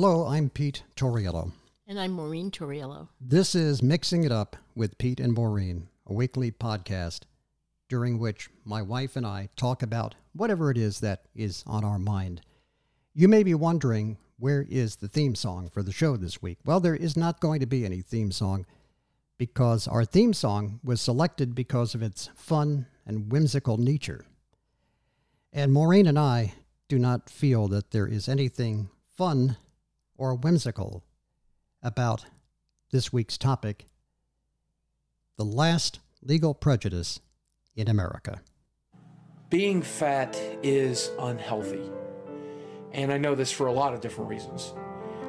Hello, I'm Pete Tauriello. And I'm Maureen Tauriello. This is Mixing It Up with Pete and Maureen, a weekly podcast during which my wife and I talk about whatever it is that is on our mind. You may be wondering, where is the theme song for the show this week? Well, there is not going to be any theme song because our theme song was selected because of its fun and whimsical nature. And Maureen and I do not feel that there is anything fun or whimsical about this week's topic the last legal prejudice in America. Being fat is unhealthy. And I know this for a lot of different reasons.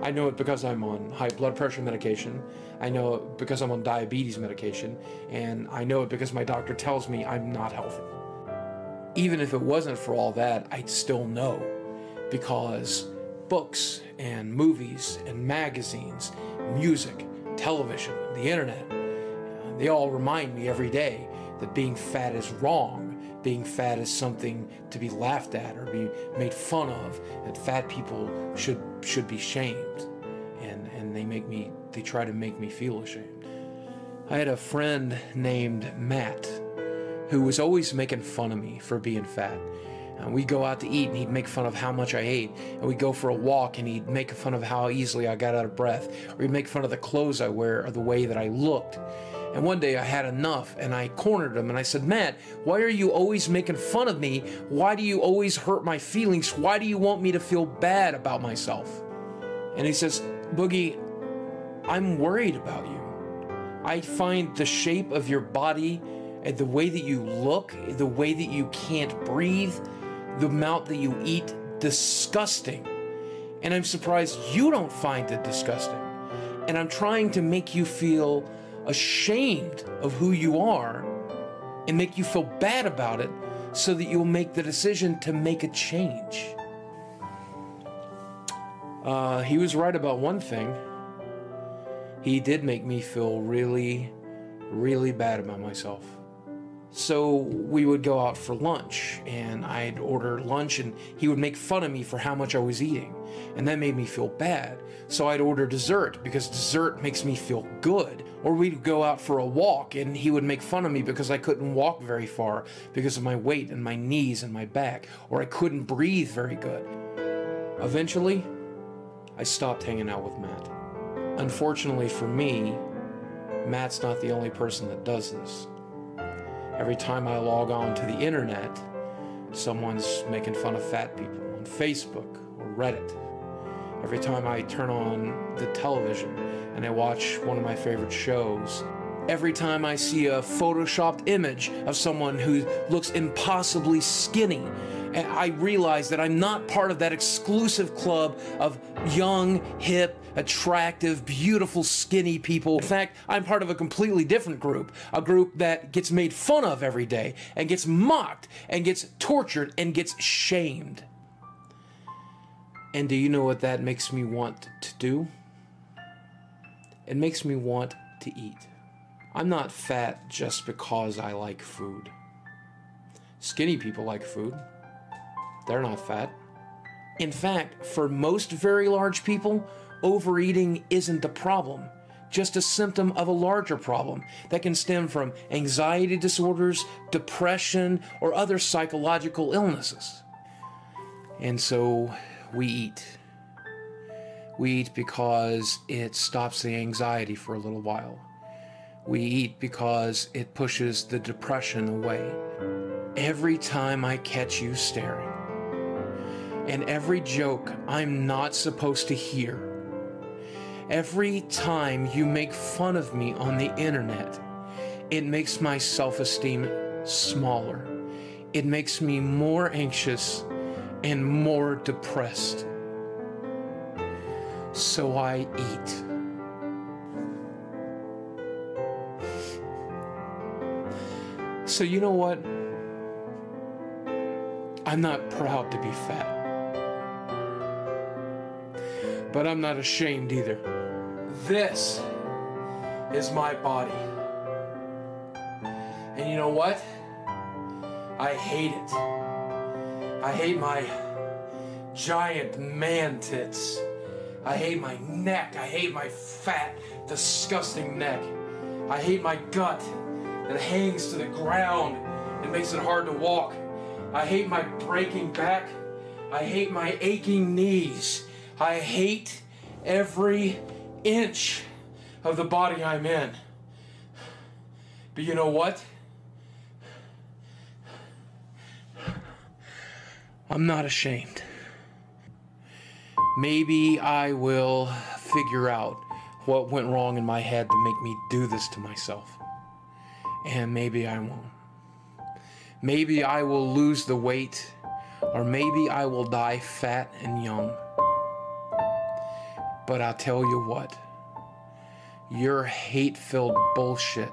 I know it because I'm on high blood pressure medication. I know it because I'm on diabetes medication. And I know it because my doctor tells me I'm not healthy. Even if it wasn't for all that, I'd still know because books and movies and magazines, music, television, the internet, uh, they all remind me every day that being fat is wrong. Being fat is something to be laughed at or be made fun of. That fat people should should be shamed, and and they make me they try to make me feel ashamed. I had a friend named Matt who was always making fun of me for being fat. And we'd go out to eat and he'd make fun of how much I ate. And we'd go for a walk and he'd make fun of how easily I got out of breath. Or he'd make fun of the clothes I wear or the way that I looked. And one day I had enough and I cornered him and I said, Matt, why are you always making fun of me? Why do you always hurt my feelings? Why do you want me to feel bad about myself? And he says, Boogie, I'm worried about you. I find the shape of your body and the way that you look, the way that you can't breathe, the amount that you eat disgusting. And I'm surprised you don't find it disgusting. And I'm trying to make you feel ashamed of who you are and make you feel bad about it so that you'll make the decision to make a change. Uh, he was right about one thing. He did make me feel really, really bad about myself. So we would go out for lunch, and I'd order lunch, and he would make fun of me for how much I was eating. And that made me feel bad. So I'd order dessert because dessert makes me feel good. Or we'd go out for a walk, and he would make fun of me because I couldn't walk very far because of my weight and my knees and my back, or I couldn't breathe very good. Eventually, I stopped hanging out with Matt. Unfortunately for me, Matt's not the only person that does this. Every time I log on to the internet, someone's making fun of fat people on Facebook or Reddit. Every time I turn on the television and I watch one of my favorite shows, every time I see a photoshopped image of someone who looks impossibly skinny, I realize that I'm not part of that exclusive club of young, hip, attractive, beautiful, skinny people. In fact, I'm part of a completely different group, a group that gets made fun of every day and gets mocked and gets tortured and gets shamed. And do you know what that makes me want to do? It makes me want to eat. I'm not fat just because I like food. Skinny people like food. They're not fat. In fact, for most very large people, overeating isn't the problem, just a symptom of a larger problem that can stem from anxiety disorders, depression, or other psychological illnesses. And so we eat. We eat because it stops the anxiety for a little while. We eat because it pushes the depression away. Every time I catch you staring, and every joke I'm not supposed to hear. Every time you make fun of me on the internet, it makes my self esteem smaller. It makes me more anxious and more depressed. So I eat. So, you know what? I'm not proud to be fat but I'm not ashamed either. This is my body. And you know what? I hate it. I hate my giant man tits I hate my neck. I hate my fat, disgusting neck. I hate my gut that hangs to the ground and makes it hard to walk. I hate my breaking back. I hate my aching knees. I hate every inch of the body I'm in. But you know what? I'm not ashamed. Maybe I will figure out what went wrong in my head to make me do this to myself. And maybe I won't. Maybe I will lose the weight, or maybe I will die fat and young. But I'll tell you what, your hate filled bullshit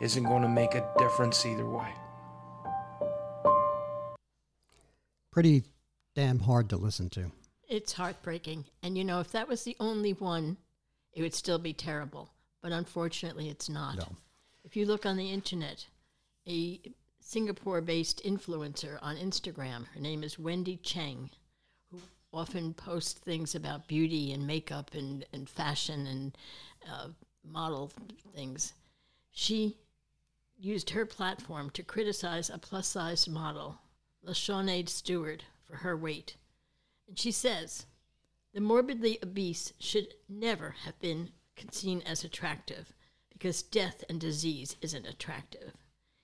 isn't going to make a difference either way. Pretty damn hard to listen to. It's heartbreaking. And you know, if that was the only one, it would still be terrible. But unfortunately, it's not. No. If you look on the internet, a Singapore based influencer on Instagram, her name is Wendy Cheng, who often post things about beauty and makeup and, and fashion and uh, model things. She used her platform to criticize a plus size model, LaShawnae Stewart, for her weight. And she says, the morbidly obese should never have been seen as attractive because death and disease isn't attractive.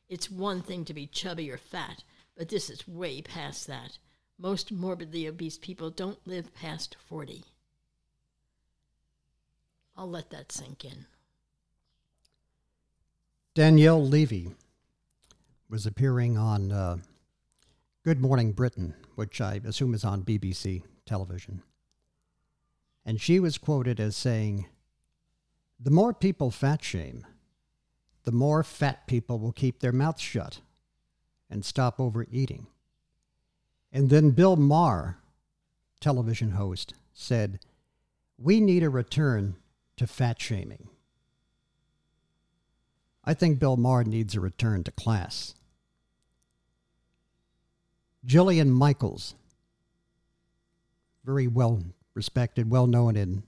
It's one thing to be chubby or fat, but this is way past that. Most morbidly obese people don't live past 40. I'll let that sink in. Danielle Levy was appearing on uh, Good Morning Britain, which I assume is on BBC television. And she was quoted as saying, The more people fat shame, the more fat people will keep their mouths shut and stop overeating. And then Bill Maher, television host, said, We need a return to fat shaming. I think Bill Maher needs a return to class. Jillian Michaels, very well respected, well known in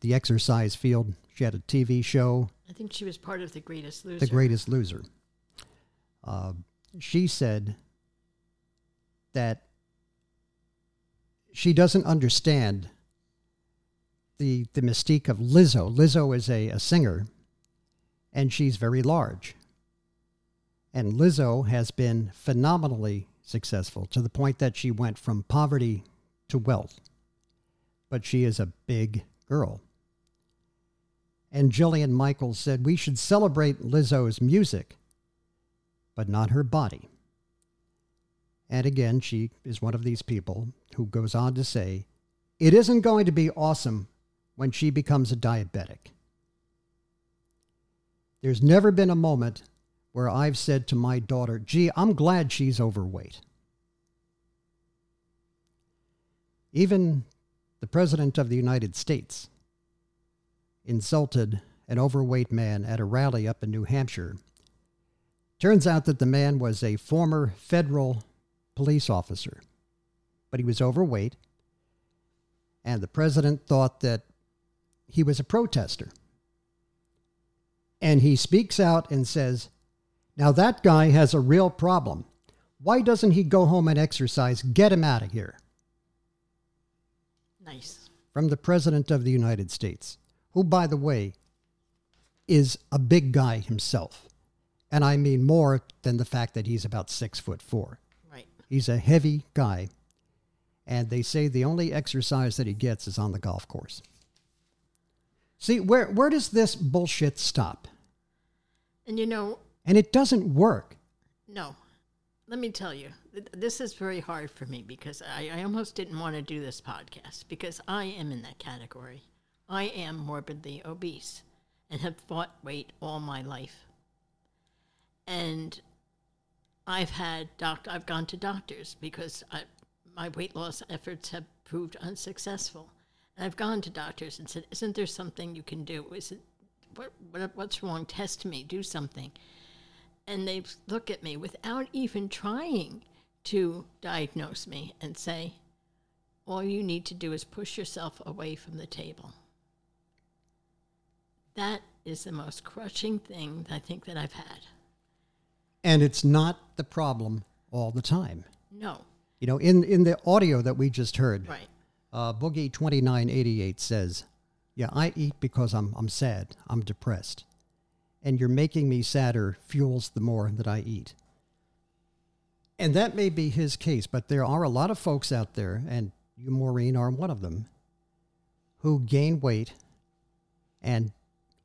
the exercise field. She had a TV show, I think she was part of The Greatest Loser. The Greatest Loser. Uh, she said that she doesn't understand the the mystique of Lizzo. Lizzo is a, a singer, and she's very large. And Lizzo has been phenomenally successful to the point that she went from poverty to wealth. But she is a big girl. And Jillian Michaels said we should celebrate Lizzo's music, but not her body. And again, she is one of these people who goes on to say, it isn't going to be awesome when she becomes a diabetic. There's never been a moment where I've said to my daughter, gee, I'm glad she's overweight. Even the President of the United States insulted an overweight man at a rally up in New Hampshire. Turns out that the man was a former federal police officer, but he was overweight, and the president thought that he was a protester. And he speaks out and says, Now that guy has a real problem. Why doesn't he go home and exercise? Get him out of here. Nice. From the President of the United States, who, by the way, is a big guy himself. And I mean more than the fact that he's about six foot four. He's a heavy guy. And they say the only exercise that he gets is on the golf course. See, where, where does this bullshit stop? And you know, And it doesn't work. no, let me tell you, this is very hard for me because I, I almost didn't want to do this podcast because I am in that category. I am morbidly obese and have fought weight all my life. And I've had doc- I've gone to doctors because I, my weight loss efforts have proved unsuccessful. And I've gone to doctors and said, "Isn't there something you can do? Is it what, what what's wrong? Test me, do something." And they look at me without even trying to diagnose me and say, all you need to do is push yourself away from the table. That is the most crushing thing I think that I've had. And it's not the problem all the time. No, You know, in, in the audio that we just heard, right. uh, Boogie 2988 says, Yeah, I eat because I'm, I'm sad, I'm depressed. And you're making me sadder fuels the more that I eat. And that may be his case, but there are a lot of folks out there, and you, Maureen, are one of them, who gain weight and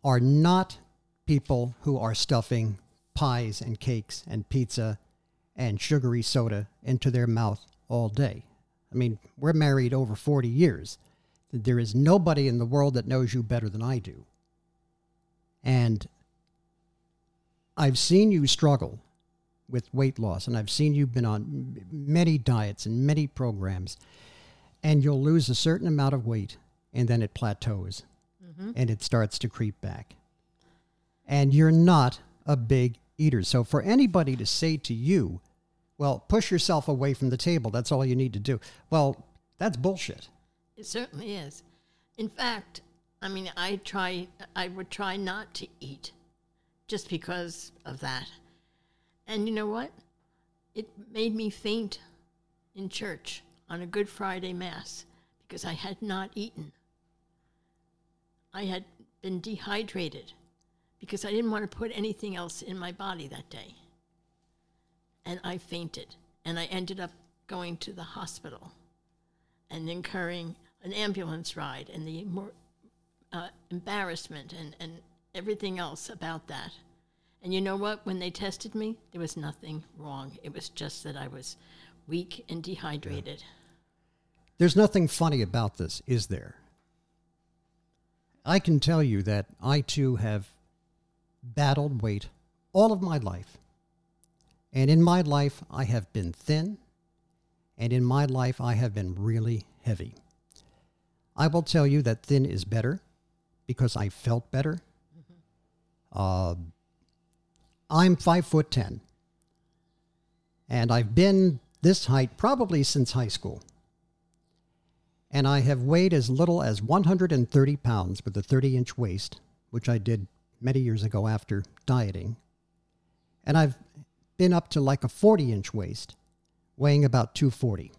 are not people who are stuffing pies and cakes and pizza and sugary soda into their mouth all day. I mean, we're married over 40 years. There is nobody in the world that knows you better than I do. And I've seen you struggle with weight loss, and I've seen you've been on many diets and many programs, and you'll lose a certain amount of weight, and then it plateaus mm-hmm. and it starts to creep back. And you're not a big eater. So for anybody to say to you, well, push yourself away from the table, that's all you need to do. Well, that's bullshit. It certainly is. In fact, I mean, I try. I would try not to eat, just because of that. And you know what? It made me faint in church on a Good Friday Mass because I had not eaten. I had been dehydrated because I didn't want to put anything else in my body that day. And I fainted, and I ended up going to the hospital and incurring an ambulance ride and the more uh, embarrassment and, and everything else about that. And you know what? When they tested me, there was nothing wrong. It was just that I was weak and dehydrated. There's nothing funny about this, is there? I can tell you that I too have battled weight all of my life. And in my life, I have been thin, and in my life, I have been really heavy. I will tell you that thin is better because I felt better. Uh, I'm five foot ten, and I've been this height probably since high school and I have weighed as little as 130 pounds with a 30 inch waist, which I did many years ago after dieting. And I've been up to like a 40 inch waist, weighing about 240.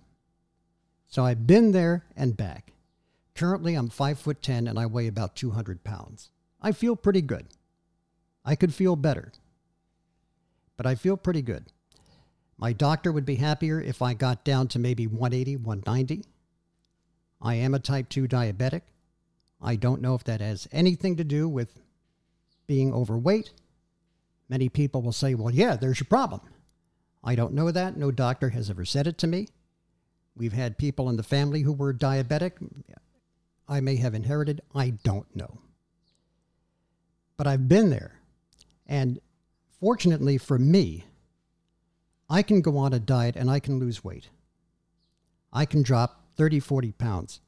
So I've been there and back. Currently, I'm 5 foot 10 and I weigh about 200 pounds. I feel pretty good. I could feel better, but I feel pretty good. My doctor would be happier if I got down to maybe 180, 190. I am a type 2 diabetic. I don't know if that has anything to do with being overweight. Many people will say, well, yeah, there's your problem. I don't know that. No doctor has ever said it to me. We've had people in the family who were diabetic. I may have inherited. I don't know. But I've been there. And fortunately for me, I can go on a diet and I can lose weight. I can drop 30, 40 pounds.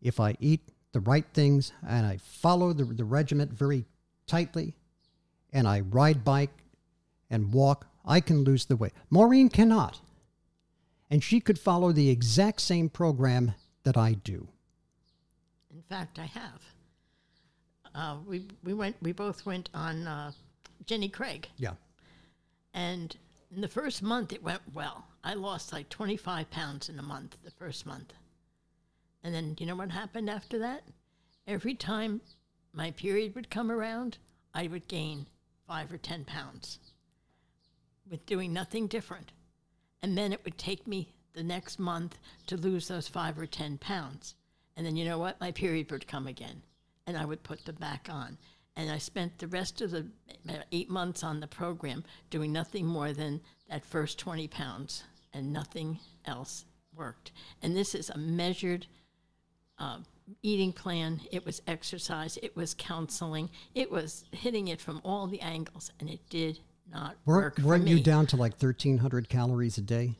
If I eat the right things and I follow the, the regiment very tightly and I ride bike and walk, I can lose the weight. Maureen cannot. And she could follow the exact same program that I do. In fact, I have. Uh, we we went. We both went on uh, Jenny Craig, Yeah. and in the first month it went well. I lost like twenty five pounds in a month. The first month, and then you know what happened after that? Every time my period would come around, I would gain five or ten pounds with doing nothing different, and then it would take me the next month to lose those five or ten pounds. And then you know what? My period would come again, and I would put them back on. And I spent the rest of the eight months on the program doing nothing more than that first 20 pounds, and nothing else worked. And this is a measured uh, eating plan, it was exercise, it was counseling, it was hitting it from all the angles, and it did not work Weren't, you down to like 1,300 calories a day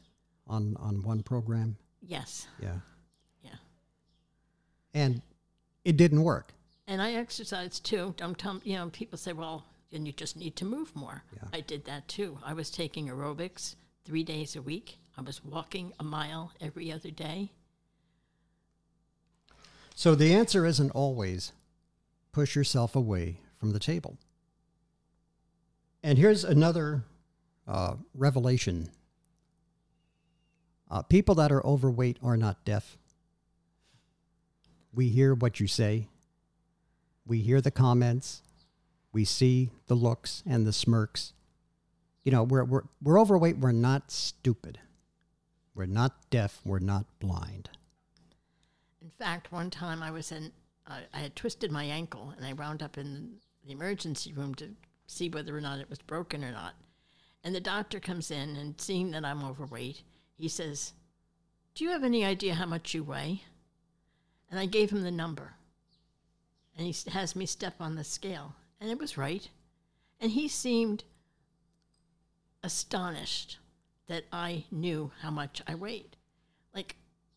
on, on one program? Yes, Yeah. yeah. And it didn't work. And I exercise too. Don't tell you know people say, well, then you just need to move more. Yeah. I did that too. I was taking aerobics three days a week. I was walking a mile every other day. So the answer isn't always push yourself away from the table. And here's another uh, revelation uh, people that are overweight are not deaf. We hear what you say, we hear the comments, we see the looks and the smirks. You know, we're, we're, we're overweight, we're not stupid. We're not deaf, we're not blind. In fact, one time I was in, I I had twisted my ankle and I wound up in the emergency room to see whether or not it was broken or not. And the doctor comes in and seeing that I'm overweight, he says, Do you have any idea how much you weigh? And I gave him the number. And he has me step on the scale. And it was right. And he seemed astonished that I knew how much I weighed.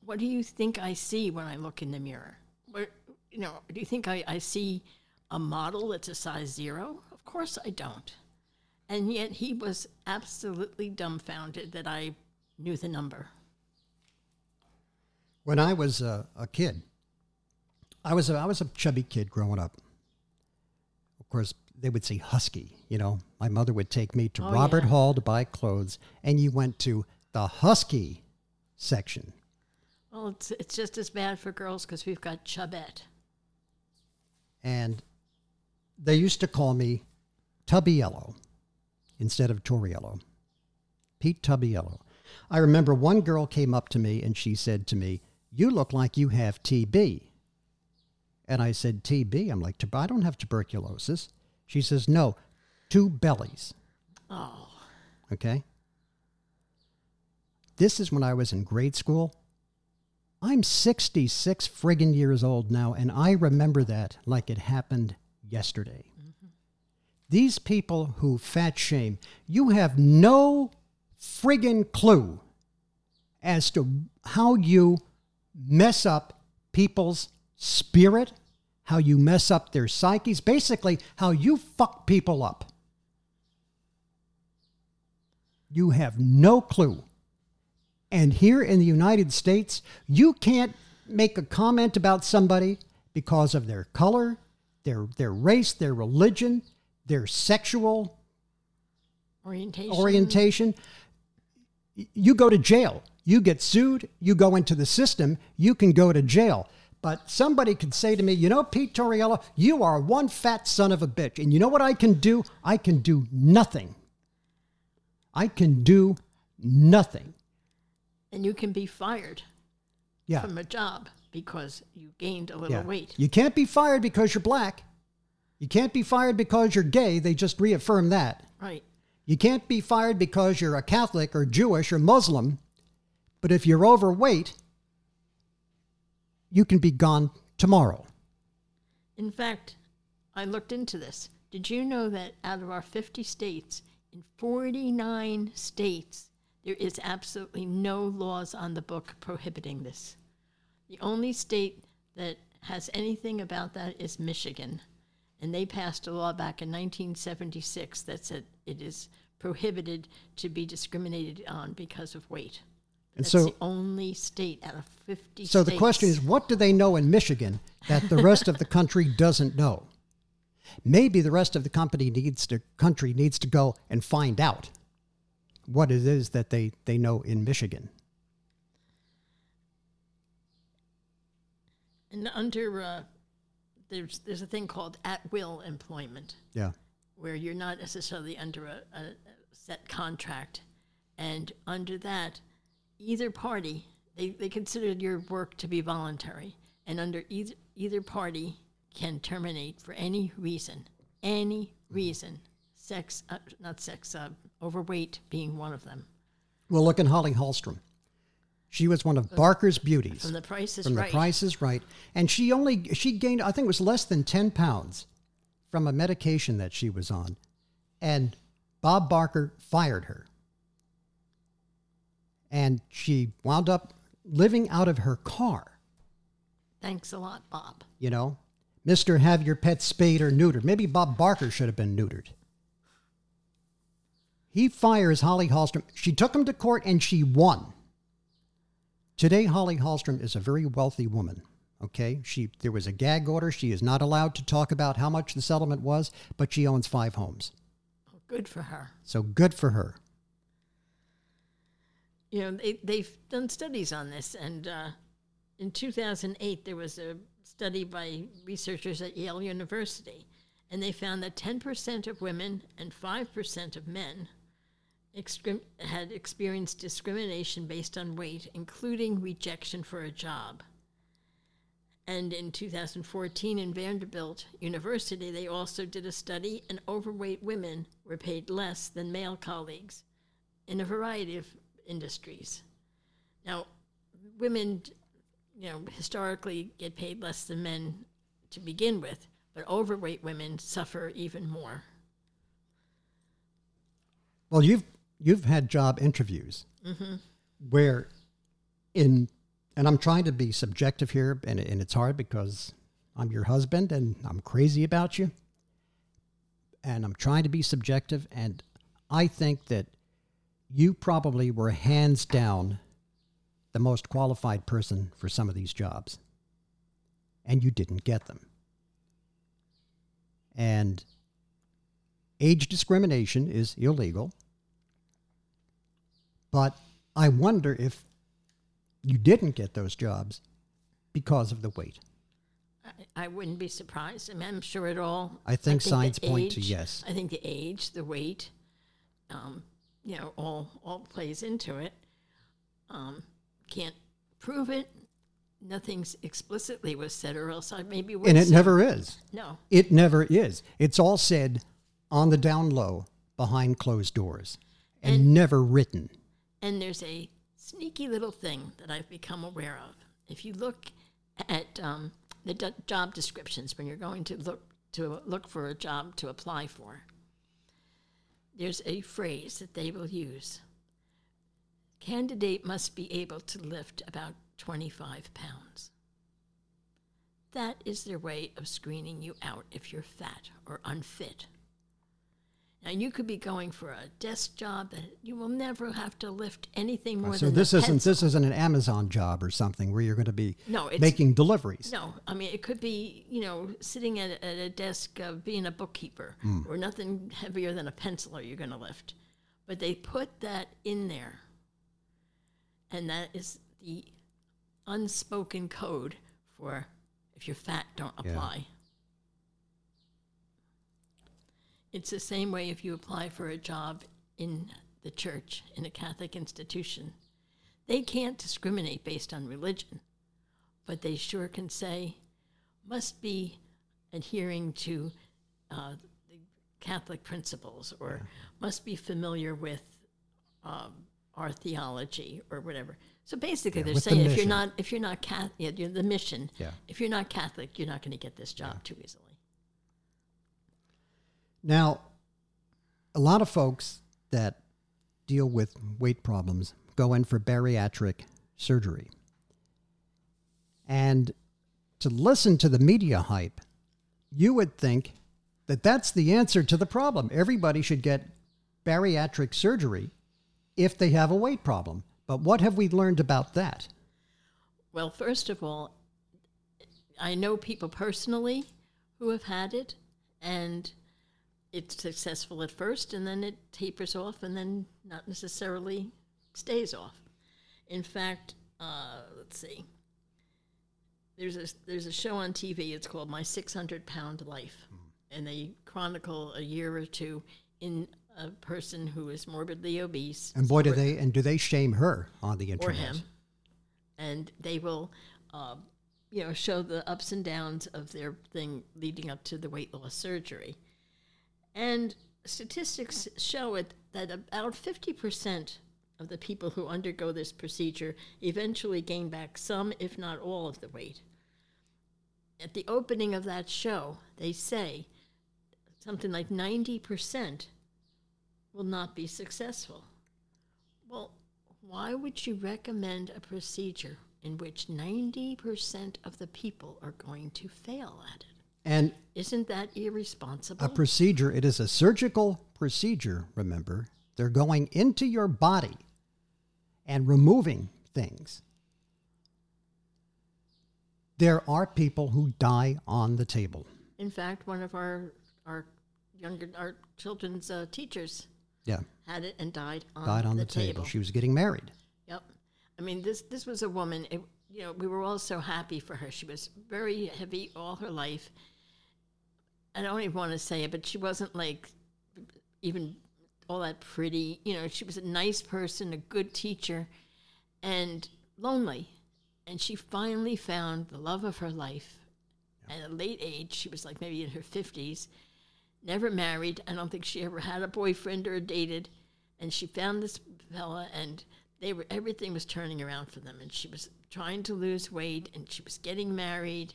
What do you think I see when I look in the mirror? What, you know, do you think I, I see a model that's a size zero? Of course I don't. And yet he was absolutely dumbfounded that I knew the number. When I was a, a kid, I was a, I was a chubby kid growing up. Of course, they would say husky. You know, my mother would take me to Oh, Robert yeah. Hall to buy clothes, and you went to the husky section. Well, it's, it's just as bad for girls because we've got Chubette. and they used to call me Tubbiello instead of Tauriello. Pete Tubbiello. I remember one girl came up to me and she said to me, "You look like you have TB." And I said, "TB?" I'm like, "I don't have tuberculosis." She says, "No, two bellies." Oh, Okay. This is when I was in grade school. I'm 66 friggin' years old now, and I remember that like it happened yesterday. Mm-hmm. These people who fat shame, you have no friggin' clue as to how you mess up people's spirit, how you mess up their psyches, basically, how you fuck people up. You have no clue. And here in the United States, you can't make a comment about somebody because of their color, their, their race, their religion, their sexual orientation. orientation. You go to jail. You get sued. You go into the system. You can go to jail. But somebody could say to me, you know, Pete Tauriello, you are one fat son of a bitch. And you know what I can do? I can do nothing. I can do nothing. And you can be fired Yeah. from a job because you gained a little yeah. weight. You can't be fired because you're black. You can't be fired because you're gay. They just reaffirm that. Right. You can't be fired because you're a Catholic or Jewish or Muslim. But if you're overweight, you can be gone tomorrow. In fact, I looked into this. Did you know that out of our 50 states, in 49 states, there is absolutely no laws on the book prohibiting this? The only state that has anything about that is Michigan. And they passed a law back in 1976 that said it is prohibited to be discriminated on because of weight. And That's so- the only state out of 50 So the question is what do they know in Michigan that the rest of the country doesn't know? Maybe the rest of the company needs to country needs to go and find out what it is that they, they know in Michigan. And under uh, there's there's a thing called at will employment Yeah. where you're not necessarily under a, a, set contract, and under that, either party they, they consider your work to be voluntary, and under either either party can terminate for any reason, any reason, sex uh, not sex uh, overweight being one of them. Well, look at Holly Hallstrom. She was one of Barker's beauties. From the Price is from Right. the Price is Right, and she only she gained I think it was less than ten pounds from a medication that she was on, and Bob Barker fired her, and she wound up living out of her car. Thanks a lot, Bob. You know, Mister, have your pet spayed or neutered. Maybe Bob Barker should have been neutered. He fires Holly Hallstrom. She took him to court and she won. Today, Holly Hallstrom is a very wealthy woman. Okay, she there was a gag order. She is not allowed to talk about how much the settlement was, but she owns five homes. Good for her. So good for her. You know, they, they've done studies on this, and uh, in 2008, there was a study by researchers at Yale University, and they found that 10% of women and 5% of men excrim- had experienced discrimination based on weight, including rejection for a job. And in 2014, in Vanderbilt University, they also did a study, and overweight women were paid less than male colleagues in a variety of industries. Now, women, you know, historically get paid less than men to begin with, but overweight women suffer even more. Well, you've you've had job interviews mm-hmm. where in and I'm trying to be subjective here and, and it's hard because I'm your husband and I'm crazy about you. And I'm trying to be subjective and I think that you probably were hands down the most qualified person for some of these jobs. And you didn't get them. And age discrimination is illegal. But I wonder if you didn't get those jobs because of the weight. I, I wouldn't be surprised. I mean, I'm sure it all. I think the signs point to yes. I think the age, the weight, um, you know, all all plays into it. Um, can't prove it. Nothing's explicitly was said, or else I maybe would. And it say- never is. No, It never is. It's all said on the down low behind closed doors and, And- never written. And there's a sneaky little thing that I've become aware of. If you look at um, the d- job descriptions when you're going to look to look for a job to apply for, there's a phrase that they will use. Candidate must be able to lift about 25 pounds. That is their way of screening you out if you're fat or unfit. Now you could be going for a desk job that you will never have to lift anything more So than this a isn't pencil. this isn't an Amazon job or something where you're going to be No, making deliveries. No, I mean it could be you know sitting at, at a desk uh, being a bookkeeper or nothing heavier than a pencil are you going to lift, but they put that in there, and that is the unspoken code for if you're fat, don't Yeah. apply. It's the same way if you apply for a job in the church in a Catholic institution. They can't discriminate based on religion but they sure can say must be adhering to uh, the Catholic principles or must be familiar with um, our theology or whatever. So basically, they're with the saying if you're not if you're not Catholic, yeah, you're the mission. Yeah. If you're not Catholic, you're not going to get this job too easily. Now, a lot of folks that deal with weight problems go in for bariatric surgery. And to listen to the media hype, you would think that that's the answer to the problem. Everybody should get bariatric surgery if they have a weight problem. But what have we learned about that? Well, first of all, I know people personally who have had it, and it's successful at first, and then it tapers off, and then not necessarily stays off. In fact, uh, let's see. There's a there's a show on TV. It's called My 600 Pound Life, and they chronicle a year or two in a person who is morbidly obese And boy, do they and do they shame her on the internet or him, and they will, uh, you know, show the ups and downs of their thing leading up to the weight loss surgery. And statistics show it that about fifty percent of the people who undergo this procedure eventually gain back some, if not all, of the weight. At the opening of that show, they say something like ninety percent will not be successful. Well, why would you recommend a procedure in which 90% of the people are going to fail at it? And Isn't that irresponsible? a procedure, it is a surgical procedure, remember. They're going into your body and removing things. There are people who die on the table. In fact, one of our our younger our children's uh, teachers Yeah, had it and died on, died on the, the, table. She was getting married. Yep. I mean, this this was a woman. It, you know, we were all so happy for her. She was very heavy all her life. I don't even want to say it, but she wasn't like even all that pretty. You know, she was a nice person, a good teacher, and lonely. And she finally found the love of her life at a late age. She was like maybe in her fifties. Never married. I don't think she ever had a boyfriend or dated. And she found this fella, and they were everything was turning around for them. And she was trying to lose weight, and she was getting married,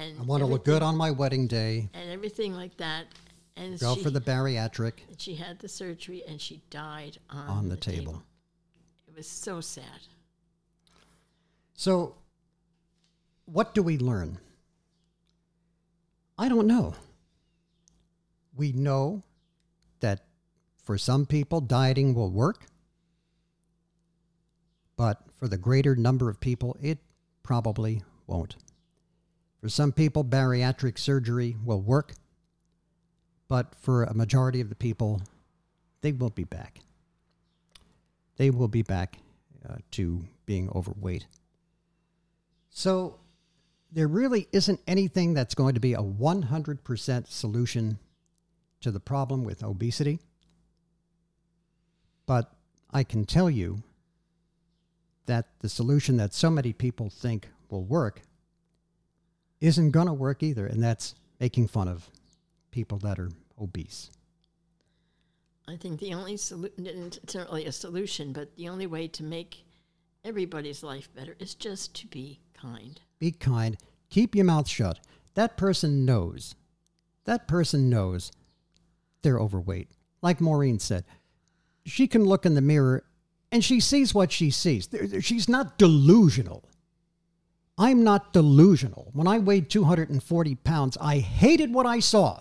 and I want to look good on my wedding day. and everything like that. And Go she, for the bariatric and she had the surgery, and she died on, on the table. It was so sad. So, what do we learn? I don't know. We know that for some people, dieting will work, but for the greater number of people, it probably won't. For some people, bariatric surgery will work, but for a majority of the people, they will be back. They will be back uh, to being overweight. So there really isn't anything that's going to be a 100% solution to the problem with obesity. But I can tell you that the solution that so many people think will work isn't going to work either, and that's making fun of people that are obese. I think the only solution, it's not really a solution, but the only way to make everybody's life better is just to be kind. Be kind. Keep your mouth shut. That person knows. That person knows they're overweight. Like Maureen said, she can look in the mirror and she sees what she sees. She's not delusional. I'm not delusional. When I weighed 240 pounds, I hated what I saw.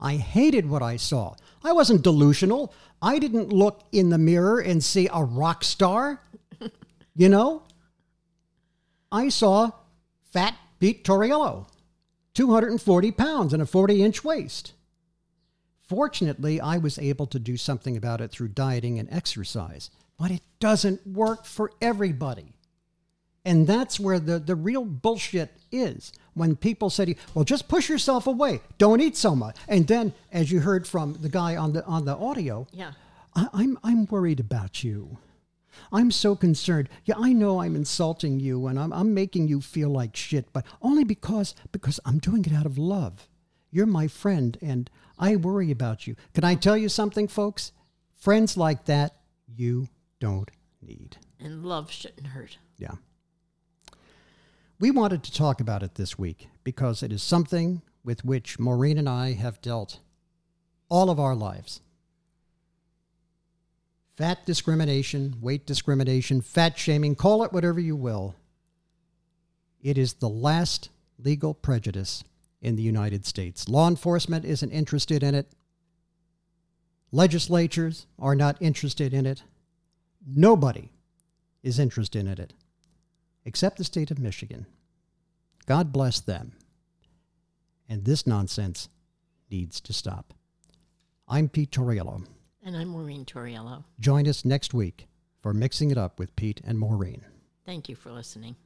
I hated what I saw. I wasn't delusional. I didn't look in the mirror and see a rock star. you know? I saw fat Pete Tauriello, 240 pounds and a 40 inch waist. Fortunately, I was able to do something about it through dieting and exercise, but it doesn't work for everybody. And that's where the, the real bullshit is. When people say to you, well, just push yourself away, don't eat so much. And then, as you heard from the guy on the, on the audio, Yeah. I, I'm, I'm worried about you. I'm so concerned. Yeah, I know I'm insulting you and I'm, I'm making you feel like shit, but only because because I'm doing it out of love. You're my friend and I worry about you. Can I tell you something, folks? Friends like that you don't need. And love shouldn't hurt. Yeah. We wanted to talk about it this week because it is something with which Maureen and I have dealt all of our lives. Fat discrimination, weight discrimination, fat shaming, call it whatever you will. It is the last legal prejudice in the United States. Law enforcement isn't interested in it. Legislatures are not interested in it. Nobody is interested in it, except the state of Michigan. God bless them. And this nonsense needs to stop. I'm Pete Tauriello. And I'm Maureen Tauriello. Join us next week for Mixing It Up with Pete and Maureen. Thank you for listening.